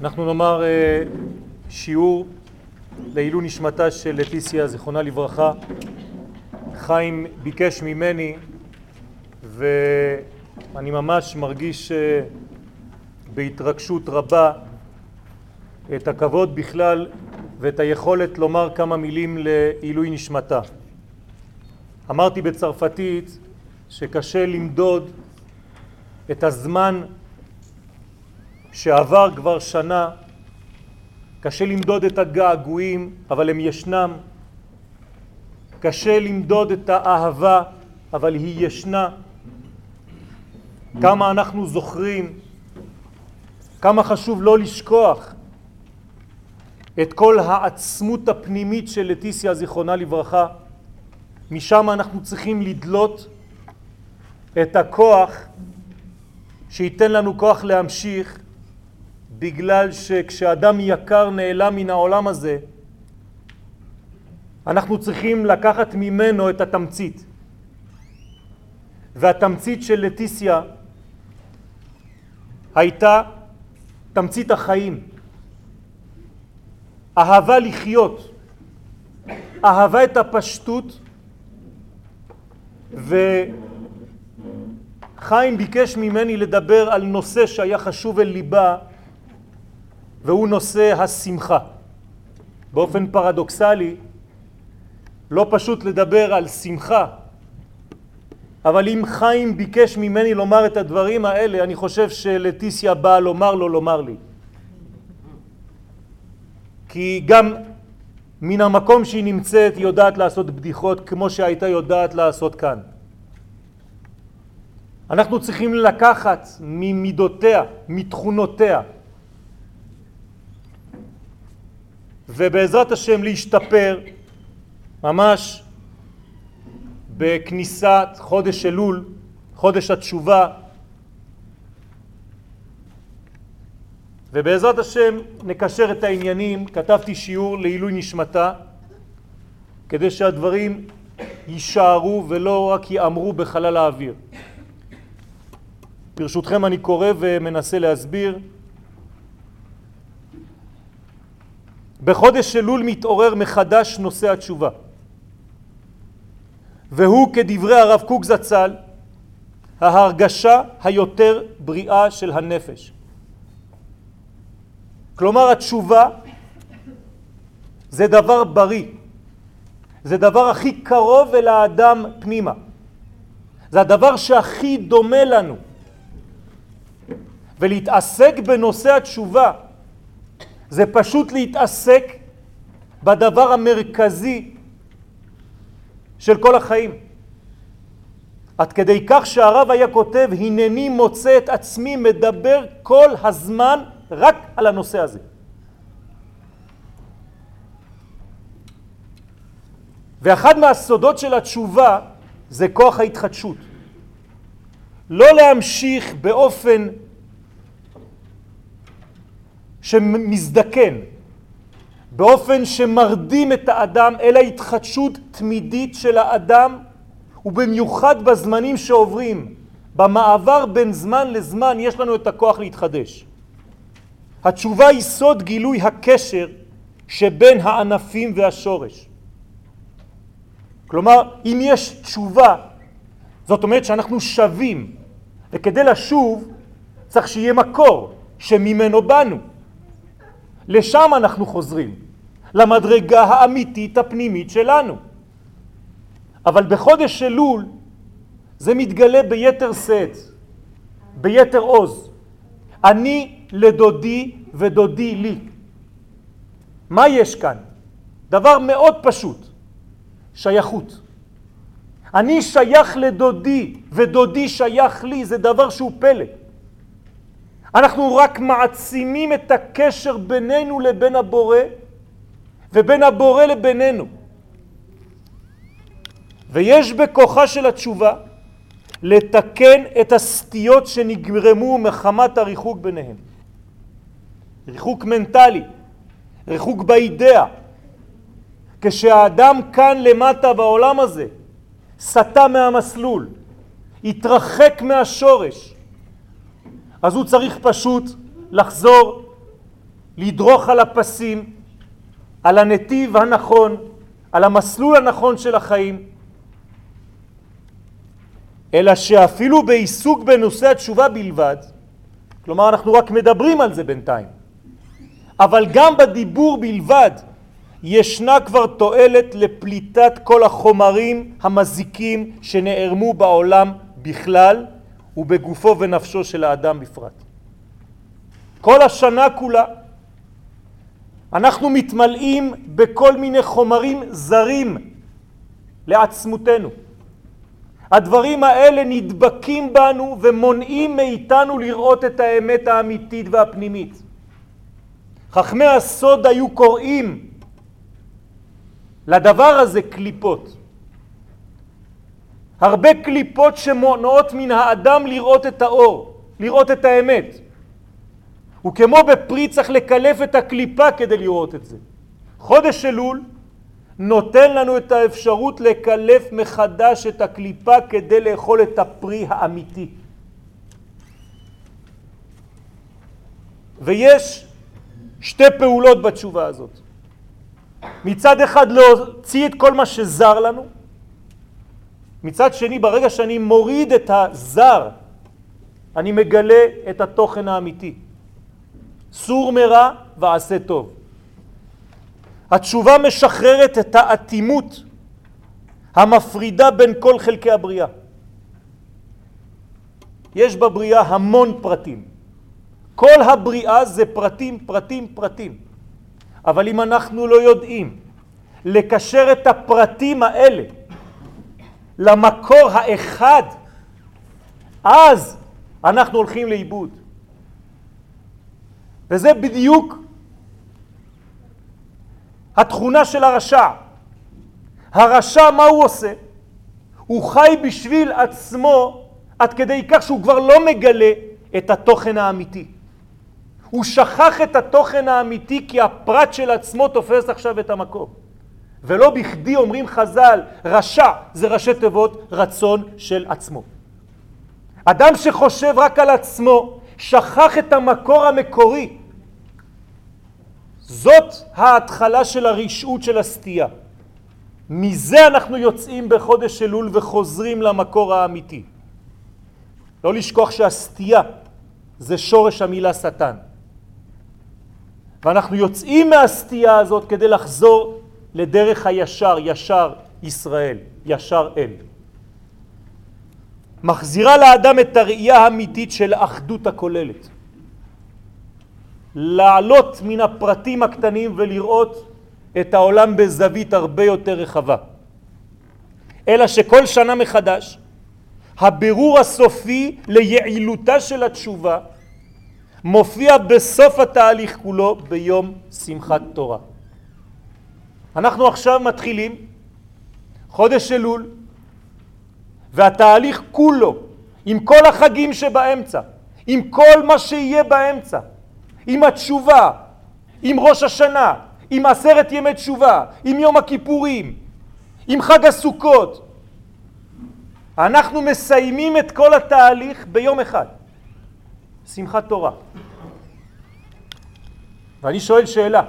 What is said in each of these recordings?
אנחנו נאמר אה, שיעור לעילוי נשמתה של לטיסיה, זיכרונה לברכה. חיים ביקש ממני ואני ממש מרגיש אה, בהתרגשות רבה את הכבוד בכלל ואת היכולת לומר כמה מילים לעילוי נשמתה. אמרתי בצרפתית שקשה למדוד את הזמן שעבר כבר שנה, קשה למדוד את הגעגועים, אבל הם ישנם. קשה למדוד את האהבה, אבל היא ישנה. כמה אנחנו זוכרים, כמה חשוב לא לשכוח את כל העצמות הפנימית של לטיסיה זיכרונה לברכה. משם אנחנו צריכים לדלות את הכוח שייתן לנו כוח להמשיך בגלל שכשאדם יקר נעלם מן העולם הזה, אנחנו צריכים לקחת ממנו את התמצית. והתמצית של לטיסיה הייתה תמצית החיים. אהבה לחיות, אהבה את הפשטות, וחיים ביקש ממני לדבר על נושא שהיה חשוב אל ליבה והוא נושא השמחה. באופן פרדוקסלי, לא פשוט לדבר על שמחה, אבל אם חיים ביקש ממני לומר את הדברים האלה, אני חושב שלטיסיה באה לומר לו לומר לי. כי גם מן המקום שהיא נמצאת היא יודעת לעשות בדיחות כמו שהייתה יודעת לעשות כאן. אנחנו צריכים לקחת ממידותיה, מתכונותיה, ובעזרת השם להשתפר ממש בכניסת חודש אלול, חודש התשובה, ובעזרת השם נקשר את העניינים, כתבתי שיעור לעילוי נשמתה, כדי שהדברים יישארו ולא רק יאמרו בחלל האוויר. ברשותכם אני קורא ומנסה להסביר. בחודש אלול מתעורר מחדש נושא התשובה. והוא כדברי הרב קוק זצ"ל ההרגשה היותר בריאה של הנפש. כלומר התשובה זה דבר בריא, זה דבר הכי קרוב אל האדם פנימה, זה הדבר שהכי דומה לנו. ולהתעסק בנושא התשובה זה פשוט להתעסק בדבר המרכזי של כל החיים. עד כדי כך שהרב היה כותב, הנני מוצא את עצמי מדבר כל הזמן רק על הנושא הזה. ואחד מהסודות של התשובה זה כוח ההתחדשות. לא להמשיך באופן שמזדקן, באופן שמרדים את האדם, אלא התחדשות תמידית של האדם, ובמיוחד בזמנים שעוברים, במעבר בין זמן לזמן יש לנו את הכוח להתחדש. התשובה היא סוד גילוי הקשר שבין הענפים והשורש. כלומר, אם יש תשובה, זאת אומרת שאנחנו שווים, וכדי לשוב צריך שיהיה מקור שממנו באנו. לשם אנחנו חוזרים, למדרגה האמיתית הפנימית שלנו. אבל בחודש אלול זה מתגלה ביתר שאת, ביתר עוז. אני לדודי ודודי לי. מה יש כאן? דבר מאוד פשוט, שייכות. אני שייך לדודי ודודי שייך לי, זה דבר שהוא פלא. אנחנו רק מעצימים את הקשר בינינו לבין הבורא ובין הבורא לבינינו. ויש בכוחה של התשובה לתקן את הסטיות שנגרמו מחמת הריחוק ביניהם. ריחוק מנטלי, ריחוק באידאה. כשהאדם כאן למטה בעולם הזה סטה מהמסלול, התרחק מהשורש, אז הוא צריך פשוט לחזור לדרוך על הפסים, על הנתיב הנכון, על המסלול הנכון של החיים, אלא שאפילו בעיסוק בנושא התשובה בלבד, כלומר אנחנו רק מדברים על זה בינתיים, אבל גם בדיבור בלבד ישנה כבר תועלת לפליטת כל החומרים המזיקים שנערמו בעולם בכלל ובגופו ונפשו של האדם בפרט. כל השנה כולה אנחנו מתמלאים בכל מיני חומרים זרים לעצמותנו. הדברים האלה נדבקים בנו ומונעים מאיתנו לראות את האמת האמיתית והפנימית. חכמי הסוד היו קוראים לדבר הזה קליפות. הרבה קליפות שמונעות מן האדם לראות את האור, לראות את האמת. וכמו בפרי צריך לקלף את הקליפה כדי לראות את זה. חודש אלול נותן לנו את האפשרות לקלף מחדש את הקליפה כדי לאכול את הפרי האמיתי. ויש שתי פעולות בתשובה הזאת. מצד אחד להוציא את כל מה שזר לנו, מצד שני ברגע שאני מוריד את הזר אני מגלה את התוכן האמיתי. סור מרע ועשה טוב. התשובה משחררת את האטימות המפרידה בין כל חלקי הבריאה. יש בבריאה המון פרטים. כל הבריאה זה פרטים, פרטים, פרטים. אבל אם אנחנו לא יודעים לקשר את הפרטים האלה למקור האחד, אז אנחנו הולכים לאיבוד. וזה בדיוק התכונה של הרשע. הרשע, מה הוא עושה? הוא חי בשביל עצמו עד כדי כך שהוא כבר לא מגלה את התוכן האמיתי. הוא שכח את התוכן האמיתי כי הפרט של עצמו תופס עכשיו את המקום. ולא בכדי אומרים חז"ל, רשע זה ראשי תיבות רצון של עצמו. אדם שחושב רק על עצמו, שכח את המקור המקורי. זאת ההתחלה של הרשעות של הסטייה. מזה אנחנו יוצאים בחודש אלול וחוזרים למקור האמיתי. לא לשכוח שהסטייה זה שורש המילה שטן. ואנחנו יוצאים מהסטייה הזאת כדי לחזור לדרך הישר, ישר ישראל, ישר אל. מחזירה לאדם את הראייה האמיתית של האחדות הכוללת. לעלות מן הפרטים הקטנים ולראות את העולם בזווית הרבה יותר רחבה. אלא שכל שנה מחדש הבירור הסופי ליעילותה של התשובה מופיע בסוף התהליך כולו ביום שמחת תורה. אנחנו עכשיו מתחילים חודש אלול והתהליך כולו עם כל החגים שבאמצע, עם כל מה שיהיה באמצע, עם התשובה, עם ראש השנה, עם עשרת ימי תשובה, עם יום הכיפורים, עם חג הסוכות. אנחנו מסיימים את כל התהליך ביום אחד, שמחת תורה. ואני שואל שאלה,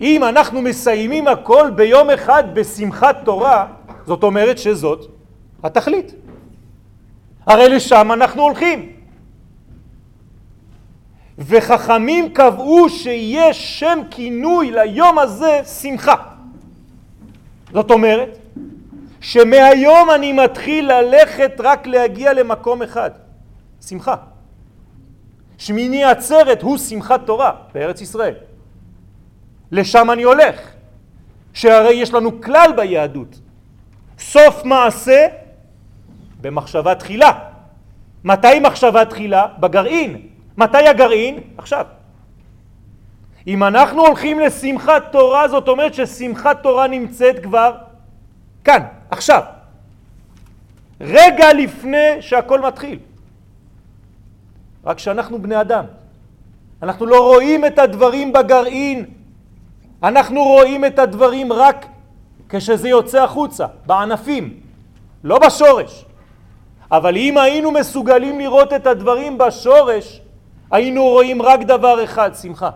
אם אנחנו מסיימים הכל ביום אחד בשמחת תורה, זאת אומרת שזאת התכלית. הרי לשם אנחנו הולכים. וחכמים קבעו שיש שם כינוי ליום הזה שמחה. זאת אומרת שמהיום אני מתחיל ללכת רק להגיע למקום אחד, שמחה. שמיני עצרת הוא שמחת תורה בארץ ישראל. לשם אני הולך, שהרי יש לנו כלל ביהדות, סוף מעשה במחשבה תחילה. מתי מחשבה תחילה? בגרעין. מתי הגרעין? עכשיו. אם אנחנו הולכים לשמחת תורה, זאת אומרת ששמחת תורה נמצאת כבר כאן, עכשיו. רגע לפני שהכל מתחיל. רק שאנחנו בני אדם. אנחנו לא רואים את הדברים בגרעין, אנחנו רואים את הדברים רק כשזה יוצא החוצה, בענפים, לא בשורש. אבל אם היינו מסוגלים לראות את הדברים בשורש, היינו רואים רק דבר אחד, שמחה.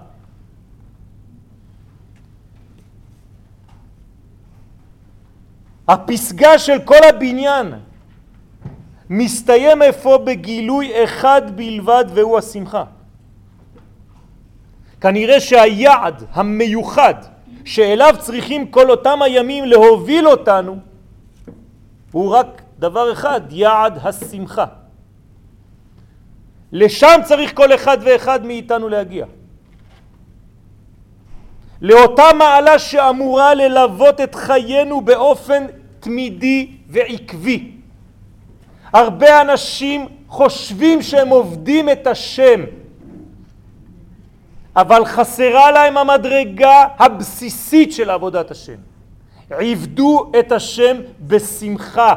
הפסגה של כל הבניין מסתיים איפה בגילוי אחד בלבד והוא השמחה. כנראה שהיעד המיוחד שאליו צריכים כל אותם הימים להוביל אותנו הוא רק דבר אחד, יעד השמחה. לשם צריך כל אחד ואחד מאיתנו להגיע. לאותה מעלה שאמורה ללוות את חיינו באופן תמידי ועקבי. הרבה אנשים חושבים שהם עובדים את השם, אבל חסרה להם המדרגה הבסיסית של עבודת השם. עבדו את השם בשמחה.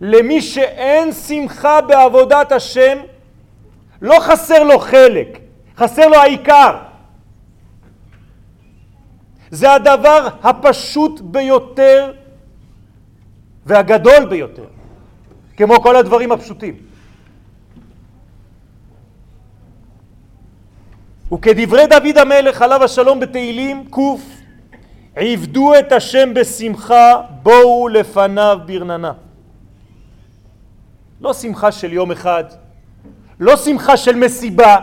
למי שאין שמחה בעבודת השם, לא חסר לו חלק, חסר לו העיקר. זה הדבר הפשוט ביותר והגדול ביותר, כמו כל הדברים הפשוטים. וכדברי דוד המלך עליו השלום בתהילים ק' עבדו את השם בשמחה בואו לפניו ברננה. לא שמחה של יום אחד, לא שמחה של מסיבה,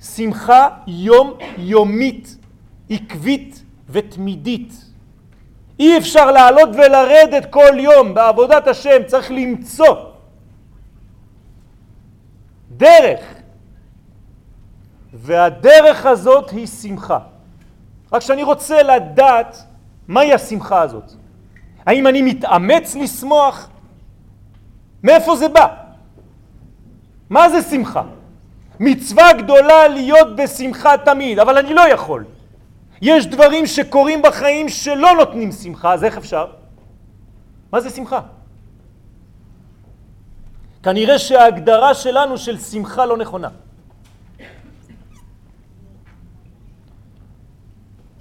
שמחה יום יומית, עקבית ותמידית. אי אפשר לעלות ולרדת כל יום בעבודת השם, צריך למצוא דרך. והדרך הזאת היא שמחה. רק שאני רוצה לדעת מהי השמחה הזאת. האם אני מתאמץ לשמוח? מאיפה זה בא? מה זה שמחה? מצווה גדולה להיות בשמחה תמיד, אבל אני לא יכול. יש דברים שקורים בחיים שלא נותנים שמחה, אז איך אפשר? מה זה שמחה? כנראה שההגדרה שלנו של שמחה לא נכונה.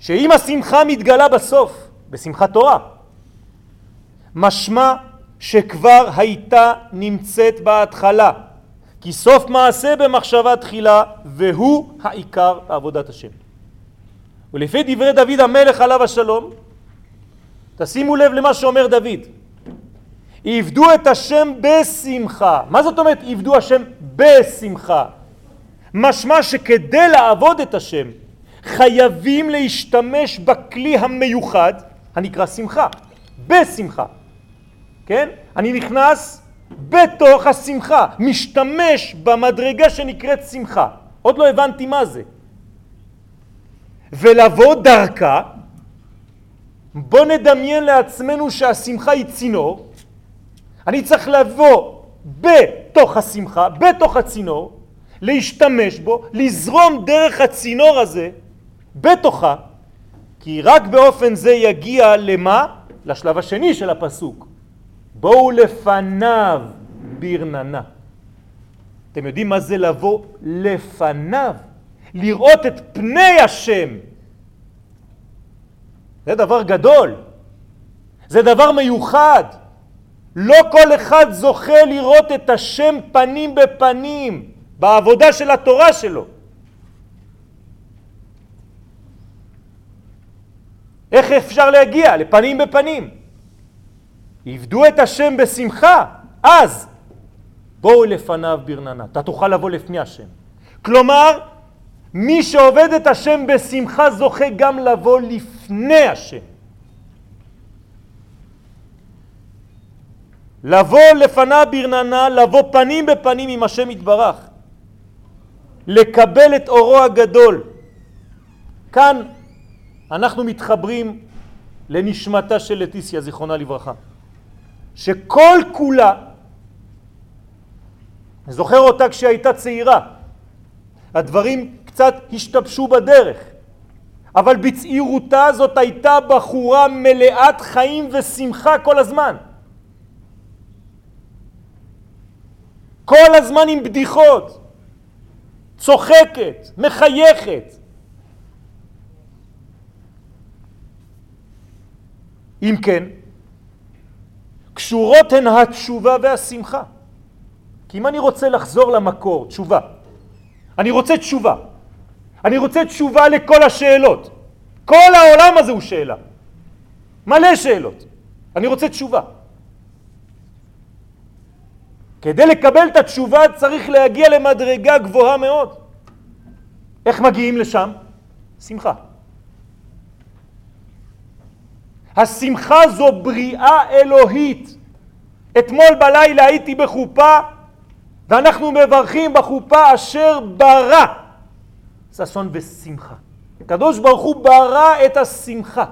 שאם השמחה מתגלה בסוף, בשמחת תורה, משמע שכבר הייתה נמצאת בהתחלה, כי סוף מעשה במחשבה תחילה, והוא העיקר בעבודת השם. ולפי דברי דוד המלך עליו השלום, תשימו לב למה שאומר דוד, עבדו את השם בשמחה. מה זאת אומרת עבדו השם בשמחה? משמע שכדי לעבוד את השם חייבים להשתמש בכלי המיוחד הנקרא שמחה, בשמחה. כן? אני נכנס בתוך השמחה, משתמש במדרגה שנקראת שמחה. עוד לא הבנתי מה זה. ולבוא דרכה, בוא נדמיין לעצמנו שהשמחה היא צינור, אני צריך לבוא בתוך השמחה, בתוך הצינור, להשתמש בו, לזרום דרך הצינור הזה בתוכה, כי רק באופן זה יגיע למה? לשלב השני של הפסוק. בואו לפניו ברננה. אתם יודעים מה זה לבוא לפניו? לראות את פני השם. זה דבר גדול. זה דבר מיוחד. לא כל אחד זוכה לראות את השם פנים בפנים בעבודה של התורה שלו. איך אפשר להגיע? לפנים בפנים. עבדו את השם בשמחה, אז בואו לפניו ברננה. אתה תוכל לבוא לפני השם. כלומר, מי שעובד את השם בשמחה זוכה גם לבוא לפני השם. לבוא לפניו ברננה, לבוא פנים בפנים עם השם יתברך. לקבל את אורו הגדול. כאן אנחנו מתחברים לנשמתה של לטיסיה, זיכרונה לברכה, שכל כולה, זוכר אותה כשהייתה צעירה, הדברים קצת השתבשו בדרך, אבל בצעירותה זאת הייתה בחורה מלאת חיים ושמחה כל הזמן. כל הזמן עם בדיחות, צוחקת, מחייכת. אם כן, קשורות הן התשובה והשמחה. כי אם אני רוצה לחזור למקור, תשובה, אני רוצה תשובה, אני רוצה תשובה לכל השאלות. כל העולם הזה הוא שאלה. מלא שאלות. אני רוצה תשובה. כדי לקבל את התשובה צריך להגיע למדרגה גבוהה מאוד. איך מגיעים לשם? שמחה. השמחה זו בריאה אלוהית. אתמול בלילה הייתי בחופה ואנחנו מברכים בחופה אשר ברא ששון ושמחה. הקדוש ברוך הוא ברא את השמחה.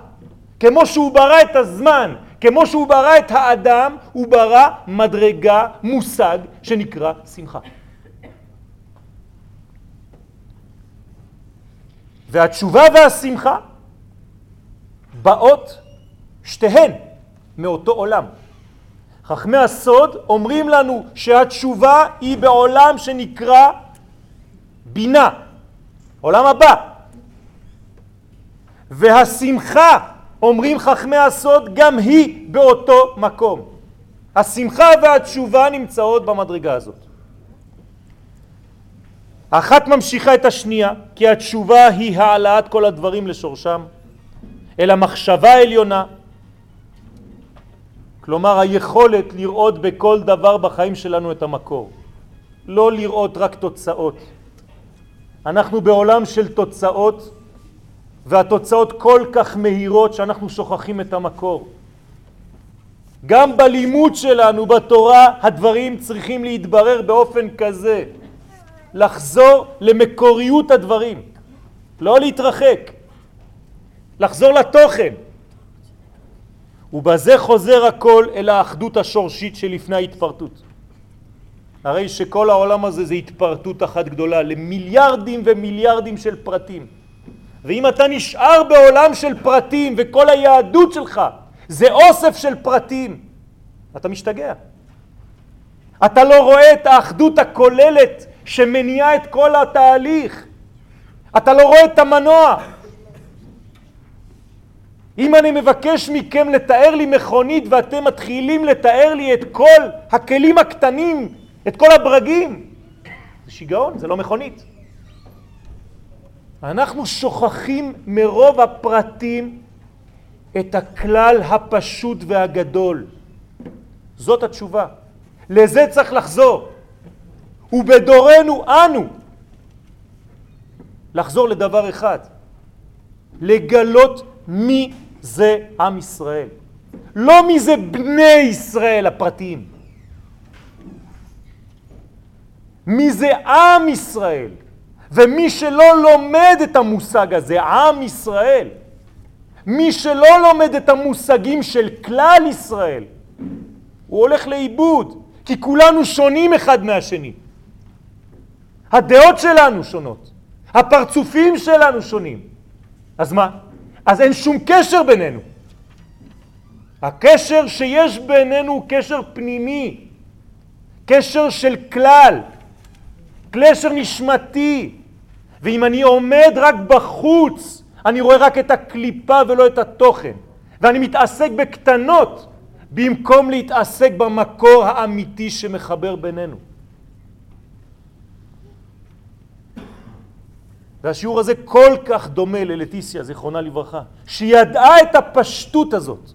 כמו שהוא ברא את הזמן, כמו שהוא ברא את האדם, הוא ברא מדרגה, מושג, שנקרא שמחה. והתשובה והשמחה באות שתיהן מאותו עולם. חכמי הסוד אומרים לנו שהתשובה היא בעולם שנקרא בינה, עולם הבא. והשמחה, אומרים חכמי הסוד, גם היא באותו מקום. השמחה והתשובה נמצאות במדרגה הזאת. אחת ממשיכה את השנייה, כי התשובה היא העלאת כל הדברים לשורשם, אל המחשבה העליונה, כלומר היכולת לראות בכל דבר בחיים שלנו את המקור, לא לראות רק תוצאות. אנחנו בעולם של תוצאות והתוצאות כל כך מהירות שאנחנו שוכחים את המקור. גם בלימוד שלנו בתורה הדברים צריכים להתברר באופן כזה, לחזור למקוריות הדברים, לא להתרחק, לחזור לתוכן. ובזה חוזר הכל אל האחדות השורשית שלפני ההתפרטות. הרי שכל העולם הזה זה התפרטות אחת גדולה למיליארדים ומיליארדים של פרטים. ואם אתה נשאר בעולם של פרטים וכל היהדות שלך זה אוסף של פרטים, אתה משתגע. אתה לא רואה את האחדות הכוללת שמניעה את כל התהליך. אתה לא רואה את המנוע. אם אני מבקש מכם לתאר לי מכונית ואתם מתחילים לתאר לי את כל הכלים הקטנים, את כל הברגים, זה שיגעון, זה לא מכונית. אנחנו שוכחים מרוב הפרטים את הכלל הפשוט והגדול. זאת התשובה. לזה צריך לחזור. ובדורנו אנו לחזור לדבר אחד, לגלות מי זה עם ישראל. לא מי זה בני ישראל הפרטיים. מי זה עם ישראל. ומי שלא לומד את המושג הזה, עם ישראל, מי שלא לומד את המושגים של כלל ישראל, הוא הולך לאיבוד, כי כולנו שונים אחד מהשני. הדעות שלנו שונות, הפרצופים שלנו שונים. אז מה? אז אין שום קשר בינינו. הקשר שיש בינינו הוא קשר פנימי, קשר של כלל, קשר נשמתי, ואם אני עומד רק בחוץ, אני רואה רק את הקליפה ולא את התוכן, ואני מתעסק בקטנות במקום להתעסק במקור האמיתי שמחבר בינינו. והשיעור הזה כל כך דומה ללטיסיה, זיכרונה לברכה, שידעה את הפשטות הזאת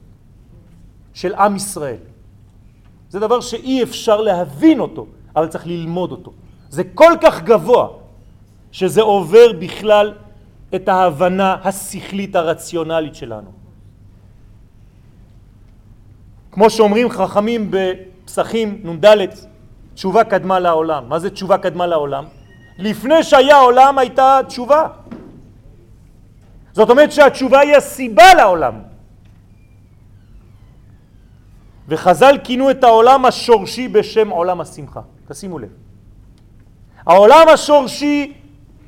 של עם ישראל. זה דבר שאי אפשר להבין אותו, אבל צריך ללמוד אותו. זה כל כך גבוה, שזה עובר בכלל את ההבנה השכלית הרציונלית שלנו. כמו שאומרים חכמים בפסחים נ"ד, תשובה קדמה לעולם. מה זה תשובה קדמה לעולם? לפני שהיה עולם הייתה תשובה. זאת אומרת שהתשובה היא הסיבה לעולם. וחז"ל כינו את העולם השורשי בשם עולם השמחה. תשימו לב. העולם השורשי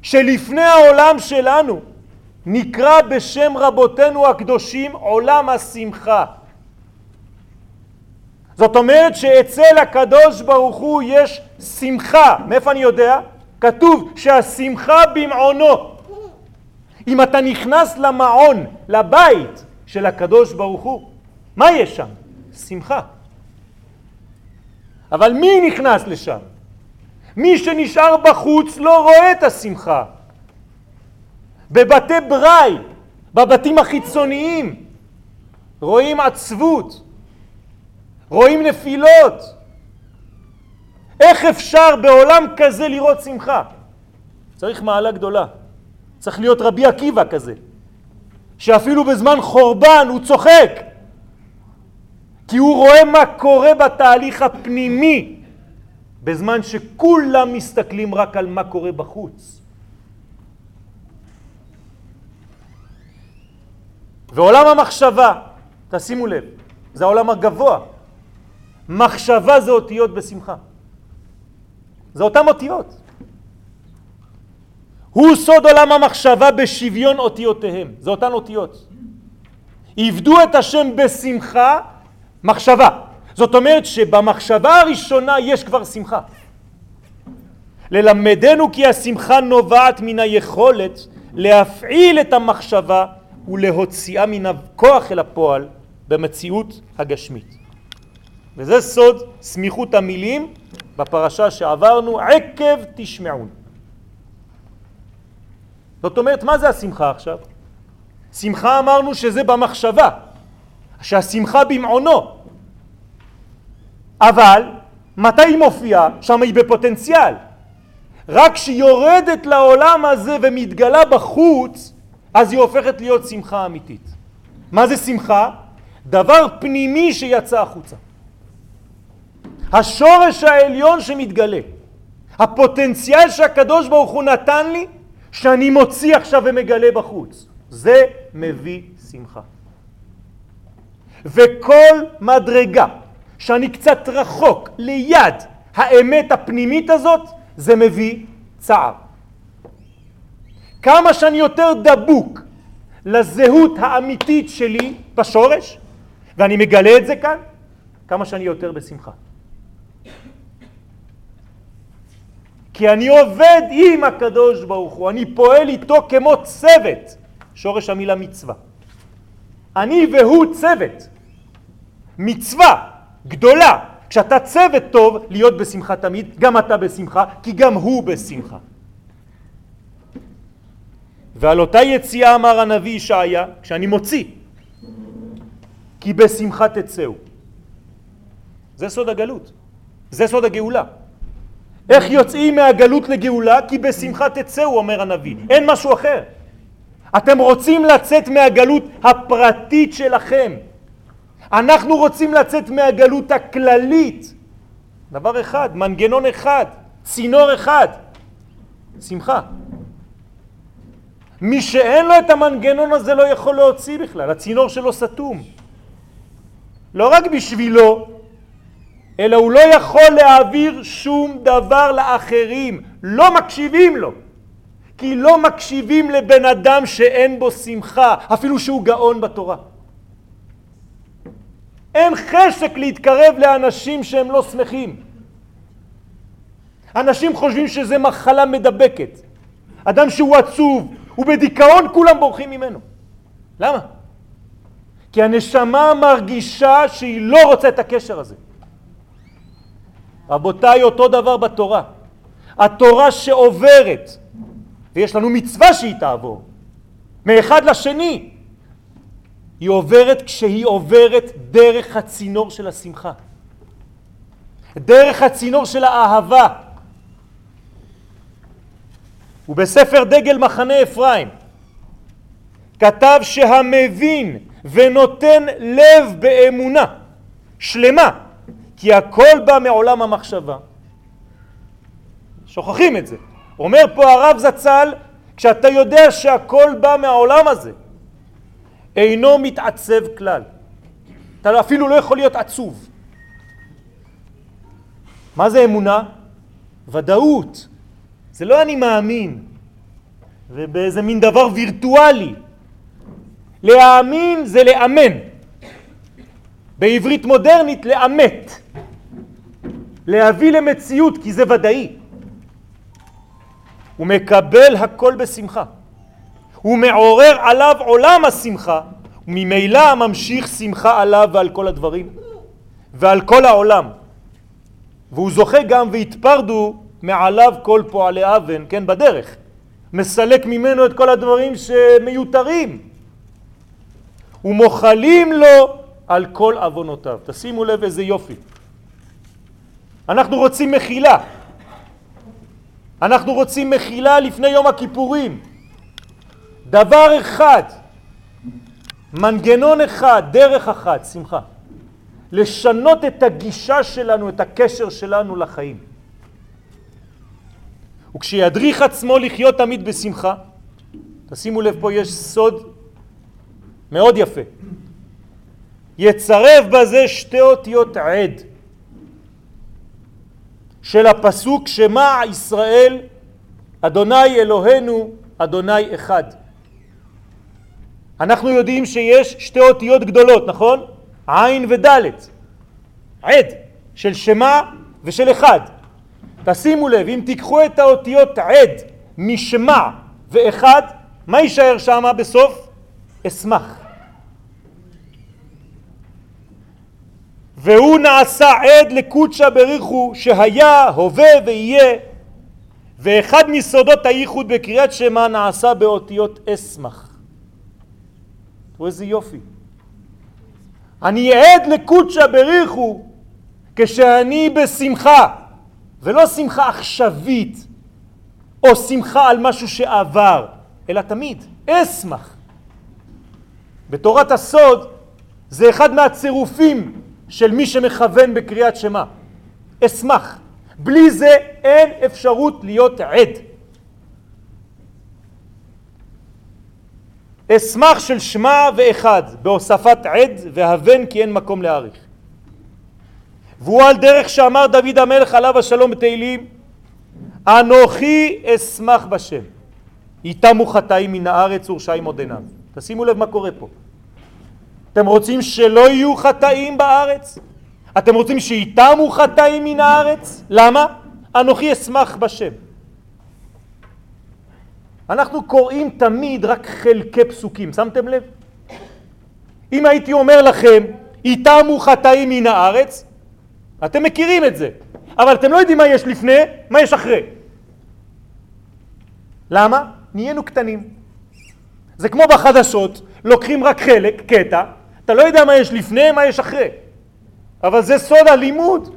שלפני העולם שלנו נקרא בשם רבותינו הקדושים עולם השמחה. זאת אומרת שאצל הקדוש ברוך הוא יש שמחה. מאיפה אני יודע? כתוב שהשמחה במעונו. אם אתה נכנס למעון, לבית של הקדוש ברוך הוא, מה יש שם? שמחה. אבל מי נכנס לשם? מי שנשאר בחוץ לא רואה את השמחה. בבתי ברי, בבתים החיצוניים, רואים עצבות, רואים נפילות. איך אפשר בעולם כזה לראות שמחה? צריך מעלה גדולה. צריך להיות רבי עקיבא כזה, שאפילו בזמן חורבן הוא צוחק, כי הוא רואה מה קורה בתהליך הפנימי, בזמן שכולם מסתכלים רק על מה קורה בחוץ. ועולם המחשבה, תשימו לב, זה העולם הגבוה. מחשבה זה אותיות בשמחה. זה אותן אותיות. הוא סוד עולם המחשבה בשוויון אותיותיהם. זה אותן אותיות. עבדו את השם בשמחה, מחשבה. זאת אומרת שבמחשבה הראשונה יש כבר שמחה. ללמדנו כי השמחה נובעת מן היכולת להפעיל את המחשבה ולהוציאה מן הכוח אל הפועל במציאות הגשמית. וזה סוד סמיכות המילים בפרשה שעברנו, עקב תשמעון. זאת אומרת, מה זה השמחה עכשיו? שמחה אמרנו שזה במחשבה, שהשמחה במעונו. אבל מתי היא מופיעה? שם היא בפוטנציאל. רק כשהיא יורדת לעולם הזה ומתגלה בחוץ, אז היא הופכת להיות שמחה אמיתית. מה זה שמחה? דבר פנימי שיצא החוצה. השורש העליון שמתגלה. הפוטנציאל שהקדוש ברוך הוא נתן לי, שאני מוציא עכשיו ומגלה בחוץ. זה מביא שמחה. וכל מדרגה שאני קצת רחוק ליד האמת הפנימית הזאת, זה מביא צער. כמה שאני יותר דבוק לזהות האמיתית שלי בשורש, ואני מגלה את זה כאן, כמה שאני יותר בשמחה. כי אני עובד עם הקדוש ברוך הוא, אני פועל איתו כמו צוות, שורש המילה מצווה. אני והוא צוות, מצווה גדולה. כשאתה צוות טוב, להיות בשמחה תמיד, גם אתה בשמחה, כי גם הוא בשמחה. ועל אותה יציאה אמר הנביא ישעיה, כשאני מוציא, כי בשמחה תצאו. זה סוד הגלות, זה סוד הגאולה. איך יוצאים מהגלות לגאולה? כי בשמחה תצאו, אומר הנביא. אין משהו אחר. אתם רוצים לצאת מהגלות הפרטית שלכם. אנחנו רוצים לצאת מהגלות הכללית. דבר אחד, מנגנון אחד, צינור אחד, שמחה. מי שאין לו את המנגנון הזה לא יכול להוציא בכלל, הצינור שלו סתום. לא רק בשבילו, אלא הוא לא יכול להעביר שום דבר לאחרים, לא מקשיבים לו. כי לא מקשיבים לבן אדם שאין בו שמחה, אפילו שהוא גאון בתורה. אין חשק להתקרב לאנשים שהם לא שמחים. אנשים חושבים שזה מחלה מדבקת. אדם שהוא עצוב, הוא בדיכאון, כולם בורחים ממנו. למה? כי הנשמה מרגישה שהיא לא רוצה את הקשר הזה. רבותיי, אותו דבר בתורה. התורה שעוברת, ויש לנו מצווה שהיא תעבור, מאחד לשני, היא עוברת כשהיא עוברת דרך הצינור של השמחה, דרך הצינור של האהבה. ובספר דגל מחנה אפרים כתב שהמבין ונותן לב באמונה שלמה כי הכל בא מעולם המחשבה. שוכחים את זה. אומר פה הרב זצ"ל, כשאתה יודע שהכל בא מהעולם הזה, אינו מתעצב כלל. אתה אפילו לא יכול להיות עצוב. מה זה אמונה? ודאות. זה לא אני מאמין, ובאיזה מין דבר וירטואלי. להאמין זה לאמן. בעברית מודרנית לאמת. להביא למציאות, כי זה ודאי. הוא מקבל הכל בשמחה. הוא מעורר עליו עולם השמחה, וממילא ממשיך שמחה עליו ועל כל הדברים, ועל כל העולם. והוא זוכה גם והתפרדו מעליו כל פועלי אבן, כן, בדרך. מסלק ממנו את כל הדברים שמיותרים. ומוחלים לו על כל אבונותיו. תשימו לב איזה יופי. אנחנו רוצים מחילה. אנחנו רוצים מחילה לפני יום הכיפורים. דבר אחד, מנגנון אחד, דרך אחת, שמחה. לשנות את הגישה שלנו, את הקשר שלנו לחיים. וכשידריך עצמו לחיות תמיד בשמחה, תשימו לב פה יש סוד מאוד יפה. יצרף בזה שתי אותיות עד של הפסוק שמע ישראל אדוני אלוהינו אדוני אחד. אנחנו יודעים שיש שתי אותיות גדולות, נכון? עין ודלת. עד של שמע ושל אחד. תשימו לב, אם תיקחו את האותיות עד משמע ואחד, מה יישאר שם בסוף? אשמח. והוא נעשה עד לקודשא בריחו שהיה, הווה ויהיה, ואחד מסודות הייחוד בקריאת שמע נעשה באותיות אסמך. תראו איזה יופי. אני עד לקודשא בריחו כשאני בשמחה, ולא שמחה עכשווית, או שמחה על משהו שעבר, אלא תמיד, אסמך. בתורת הסוד זה אחד מהצירופים של מי שמכוון בקריאת שמה. אשמח. בלי זה אין אפשרות להיות עד. אשמח של שמע ואחד בהוספת עד והבן כי אין מקום להאריך. והוא על דרך שאמר דוד המלך עליו השלום בתהילים אנוכי אשמח בשם יתמו חטאים מן הארץ ורשעים עוד עיניו. תשימו לב מה קורה פה. אתם רוצים שלא יהיו חטאים בארץ? אתם רוצים שיתמו חטאים מן הארץ? למה? אנוכי אשמח בשם. אנחנו קוראים תמיד רק חלקי פסוקים, שמתם לב? אם הייתי אומר לכם, יתמו חטאים מן הארץ, אתם מכירים את זה, אבל אתם לא יודעים מה יש לפני, מה יש אחרי. למה? נהיינו קטנים. זה כמו בחדשות, לוקחים רק חלק, קטע, אתה לא יודע מה יש לפני, מה יש אחרי. אבל זה סוד הלימוד.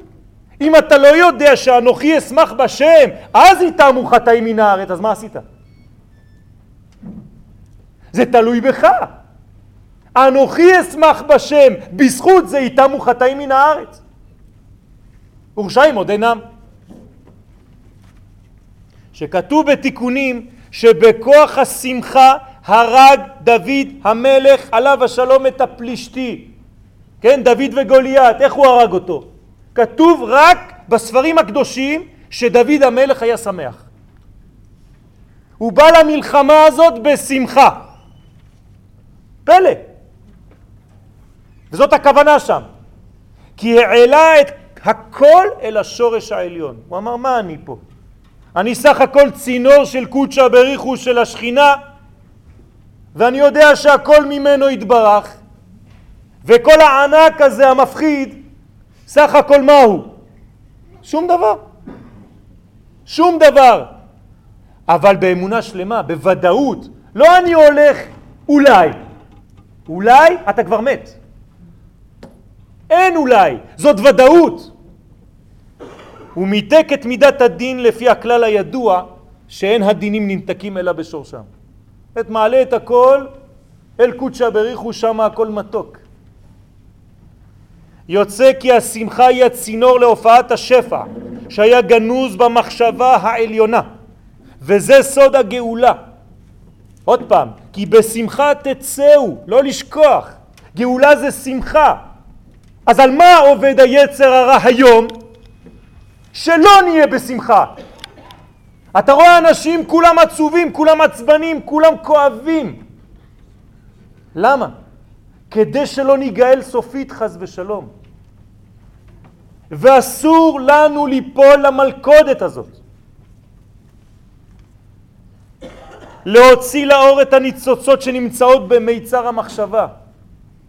אם אתה לא יודע שאנוכי אשמח בשם, אז יתמו חטאים מן הארץ, אז מה עשית? זה תלוי בך. אנוכי אשמח בשם, בזכות זה יתמו חטאים מן הארץ. ורשעים עוד אינם. שכתוב בתיקונים שבכוח השמחה הרג דוד המלך עליו השלום את הפלישתי. כן, דוד וגוליית, איך הוא הרג אותו? כתוב רק בספרים הקדושים שדוד המלך היה שמח. הוא בא למלחמה הזאת בשמחה. פלא. וזאת הכוונה שם. כי העלה את הכל אל השורש העליון. הוא אמר, מה אני פה? אני סך הכל צינור של קודשא בריחו של השכינה ואני יודע שהכל ממנו יתברך, וכל הענק הזה המפחיד, סך הכל מהו? שום דבר. שום דבר. אבל באמונה שלמה, בוודאות, לא אני הולך אולי. אולי אתה כבר מת. אין אולי, זאת ודאות. הוא מיתק את מידת הדין לפי הכלל הידוע שאין הדינים ננתקים אלא בשורשם. את מעלה את הכל אל קודשא בריחו שם הכל מתוק. יוצא כי השמחה היא הצינור להופעת השפע שהיה גנוז במחשבה העליונה וזה סוד הגאולה. עוד פעם, כי בשמחה תצאו, לא לשכוח. גאולה זה שמחה. אז על מה עובד היצר הרע היום? שלא נהיה בשמחה. אתה רואה אנשים כולם עצובים, כולם עצבנים, כולם כואבים. למה? כדי שלא ניגאל סופית חס ושלום. ואסור לנו ליפול למלכודת הזאת. להוציא לאור את הניצוצות שנמצאות במיצר המחשבה.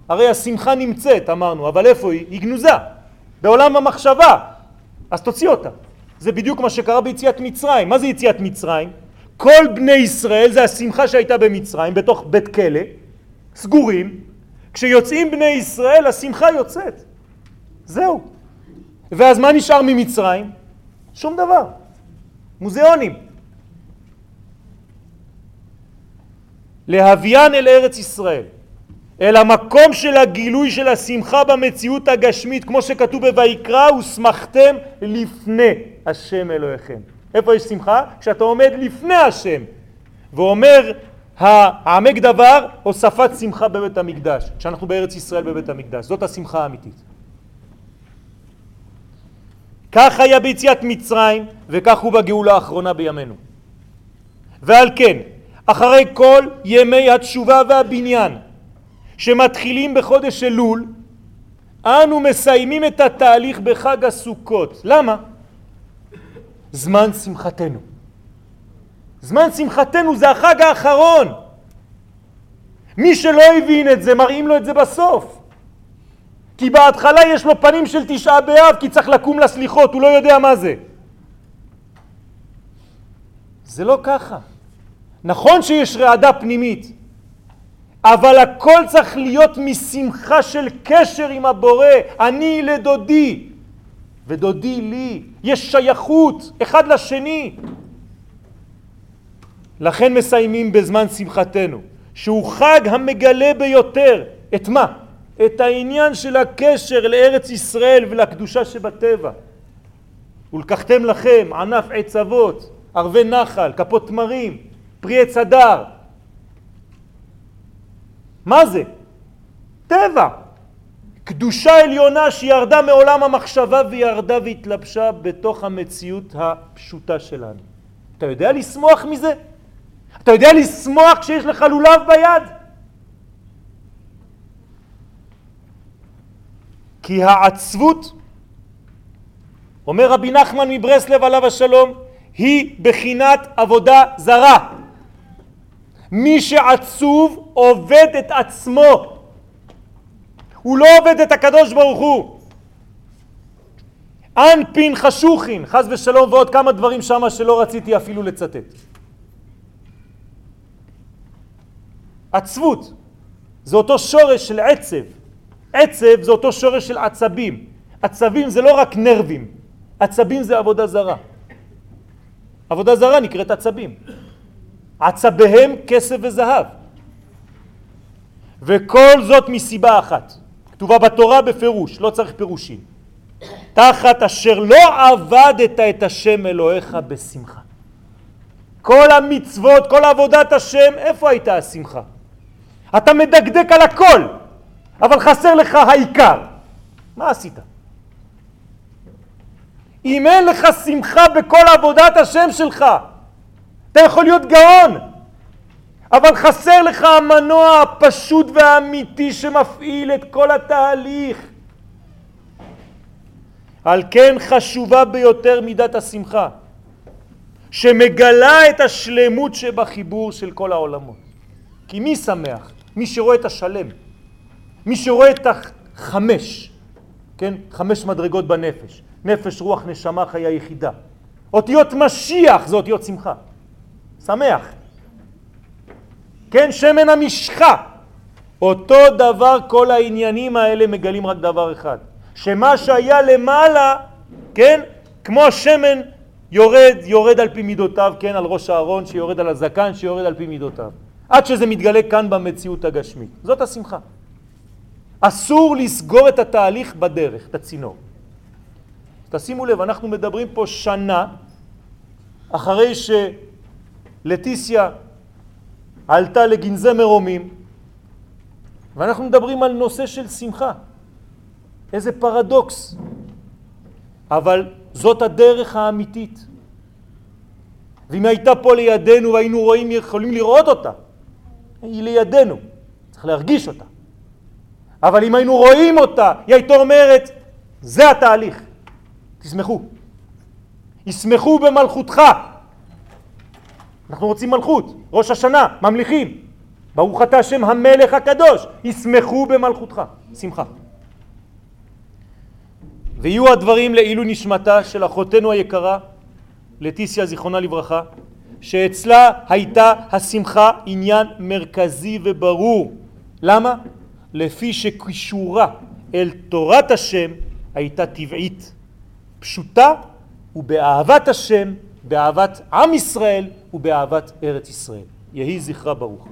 הרי השמחה נמצאת, אמרנו, אבל איפה היא? היא גנוזה, בעולם המחשבה. אז תוציא אותה. זה בדיוק מה שקרה ביציאת מצרים. מה זה יציאת מצרים? כל בני ישראל, זה השמחה שהייתה במצרים, בתוך בית כלא, סגורים. כשיוצאים בני ישראל, השמחה יוצאת. זהו. ואז מה נשאר ממצרים? שום דבר. מוזיאונים. להביאן אל ארץ ישראל, אל המקום של הגילוי של השמחה במציאות הגשמית, כמו שכתוב בויקרא, ושמחתם לפני השם אלוהיכם. איפה יש שמחה? כשאתה עומד לפני השם ואומר העמק דבר, הוספת שמחה בבית המקדש, כשאנחנו בארץ ישראל בבית המקדש, זאת השמחה האמיתית. כך היה ביציאת מצרים וכך הוא בגאולה האחרונה בימינו. ועל כן, אחרי כל ימי התשובה והבניין שמתחילים בחודש אלול, אנו מסיימים את התהליך בחג הסוכות. למה? זמן שמחתנו. זמן שמחתנו זה החג האחרון. מי שלא הבין את זה, מראים לו את זה בסוף. כי בהתחלה יש לו פנים של תשעה באב, כי צריך לקום לסליחות, הוא לא יודע מה זה. זה לא ככה. נכון שיש רעדה פנימית, אבל הכל צריך להיות משמחה של קשר עם הבורא, אני לדודי ודודי לי, יש שייכות אחד לשני. לכן מסיימים בזמן שמחתנו, שהוא חג המגלה ביותר, את מה? את העניין של הקשר לארץ ישראל ולקדושה שבטבע. ולקחתם לכם ענף עץ אבות, ערבי נחל, כפות תמרים, פרי עץ הדר. מה זה? טבע. קדושה עליונה שירדה מעולם המחשבה וירדה והתלבשה בתוך המציאות הפשוטה שלנו. אתה יודע לשמוח מזה? אתה יודע לשמוח כשיש לך לולב ביד? כי העצבות, אומר רבי נחמן מברסלב עליו השלום, היא בחינת עבודה זרה. מי שעצוב עובד את עצמו, הוא לא עובד את הקדוש ברוך הוא. אנפין חשוכין, חז ושלום ועוד כמה דברים שמה שלא רציתי אפילו לצטט. עצבות זה אותו שורש של עצב. עצב זה אותו שורש של עצבים. עצבים זה לא רק נרבים, עצבים זה עבודה זרה. עבודה זרה נקראת עצבים. עצביהם כסף וזהב. וכל זאת מסיבה אחת, כתובה בתורה בפירוש, לא צריך פירושים. תחת אשר לא עבדת את השם אלוהיך בשמחה. כל המצוות, כל עבודת השם, איפה הייתה השמחה? אתה מדקדק על הכל, אבל חסר לך העיקר. מה עשית? אם אין לך שמחה בכל עבודת השם שלך, אתה יכול להיות גאון, אבל חסר לך המנוע הפשוט והאמיתי שמפעיל את כל התהליך. על כן חשובה ביותר מידת השמחה, שמגלה את השלמות שבחיבור של כל העולמות. כי מי שמח? מי שרואה את השלם, מי שרואה את החמש, כן? חמש מדרגות בנפש, נפש, רוח, נשמה, חיה יחידה. אותיות משיח זה אותיות שמחה. שמח. כן, שמן המשחה. אותו דבר כל העניינים האלה מגלים רק דבר אחד, שמה שהיה למעלה, כן, כמו השמן יורד, יורד על פי מידותיו, כן, על ראש הארון, שיורד על הזקן, שיורד על פי מידותיו. עד שזה מתגלה כאן במציאות הגשמית. זאת השמחה. אסור לסגור את התהליך בדרך, את הצינור. תשימו לב, אנחנו מדברים פה שנה אחרי שלטיסיה עלתה לגנזי מרומים, ואנחנו מדברים על נושא של שמחה. איזה פרדוקס. אבל זאת הדרך האמיתית. ואם הייתה פה לידינו והיינו רואים, יכולים לראות אותה, היא לידינו, צריך להרגיש אותה. אבל אם היינו רואים אותה, היא הייתה אומרת, זה התהליך, תשמחו. ישמחו במלכותך. אנחנו רוצים מלכות, ראש השנה, ממליכים. ברוך אתה השם המלך הקדוש, ישמחו במלכותך, שמחה. ויהיו הדברים לעילוי נשמתה של אחותנו היקרה, לטיסיה זיכרונה לברכה, שאצלה הייתה השמחה עניין מרכזי וברור. למה? לפי שקישורה אל תורת השם הייתה טבעית, פשוטה ובאהבת השם, באהבת עם ישראל ובאהבת ארץ ישראל. יהי זכרה ברוך.